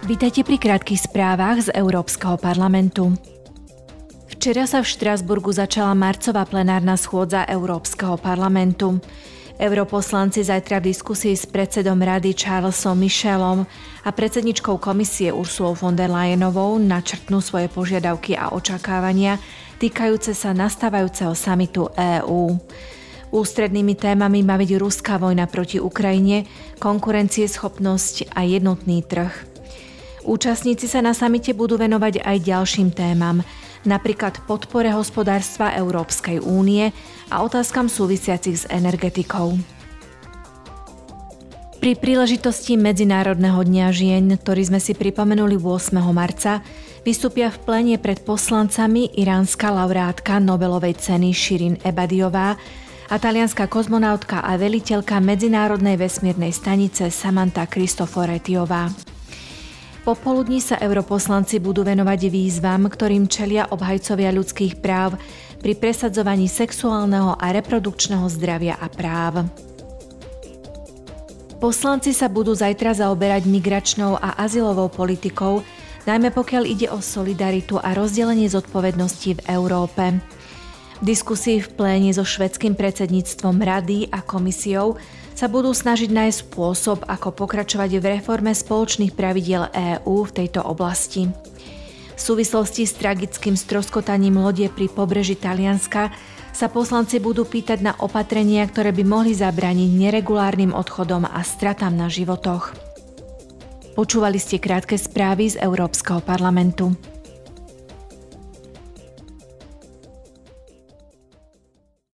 Vítajte pri krátkých správach z Európskeho parlamentu. Včera sa v Štrasburgu začala marcová plenárna schôdza Európskeho parlamentu. Europoslanci zajtra v diskusii s predsedom rady Charlesom Michelom a predsedničkou komisie Ursulou von der Leyenovou načrtnú svoje požiadavky a očakávania týkajúce sa nastávajúceho samitu EÚ. Ústrednými témami má byť ruská vojna proti Ukrajine, konkurencieschopnosť a jednotný trh. Účastníci sa na samite budú venovať aj ďalším témam, napríklad podpore hospodárstva Európskej únie a otázkam súvisiacich s energetikou. Pri príležitosti Medzinárodného dňa žien, ktorý sme si pripomenuli 8. marca, vystúpia v plene pred poslancami iránska laureátka Nobelovej ceny Shirin Ebadiová a talianská kozmonautka a veliteľka Medzinárodnej vesmírnej stanice Samantha Cristoforetiová. Popoludní sa europoslanci budú venovať výzvam, ktorým čelia obhajcovia ľudských práv pri presadzovaní sexuálneho a reprodukčného zdravia a práv. Poslanci sa budú zajtra zaoberať migračnou a azylovou politikou, najmä pokiaľ ide o solidaritu a rozdelenie zodpovedností v Európe. Diskusii v pléne so švedským predsedníctvom Rady a komisiou sa budú snažiť nájsť spôsob, ako pokračovať v reforme spoločných pravidiel EÚ v tejto oblasti. V súvislosti s tragickým stroskotaním lodie pri pobreží Talianska sa poslanci budú pýtať na opatrenia, ktoré by mohli zabrániť neregulárnym odchodom a stratám na životoch. Počúvali ste krátke správy z Európskeho parlamentu.